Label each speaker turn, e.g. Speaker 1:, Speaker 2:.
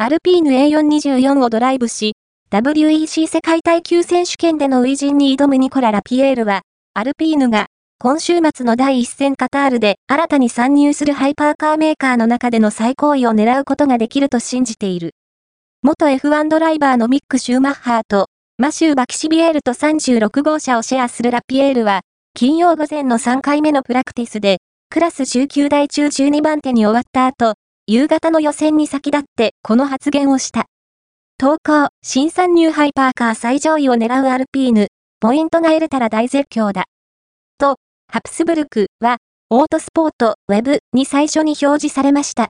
Speaker 1: アルピーヌ A424 をドライブし、WEC 世界耐久選手権での初陣に挑むニコラ・ラピエールは、アルピーヌが、今週末の第一戦カタールで新たに参入するハイパーカーメーカーの中での最高位を狙うことができると信じている。元 F1 ドライバーのミック・シューマッハーと、マシュー・バキシビエールと36号車をシェアするラピエールは、金曜午前の3回目のプラクティスで、クラス19台中12番手に終わった後、夕方の予選に先立ってこの発言をした。投稿、新参入ハイパーカー最上位を狙うアルピーヌ、ポイントが得れたら大絶叫だ。と、ハプスブルクは、オートスポートウェブに最初に表示されました。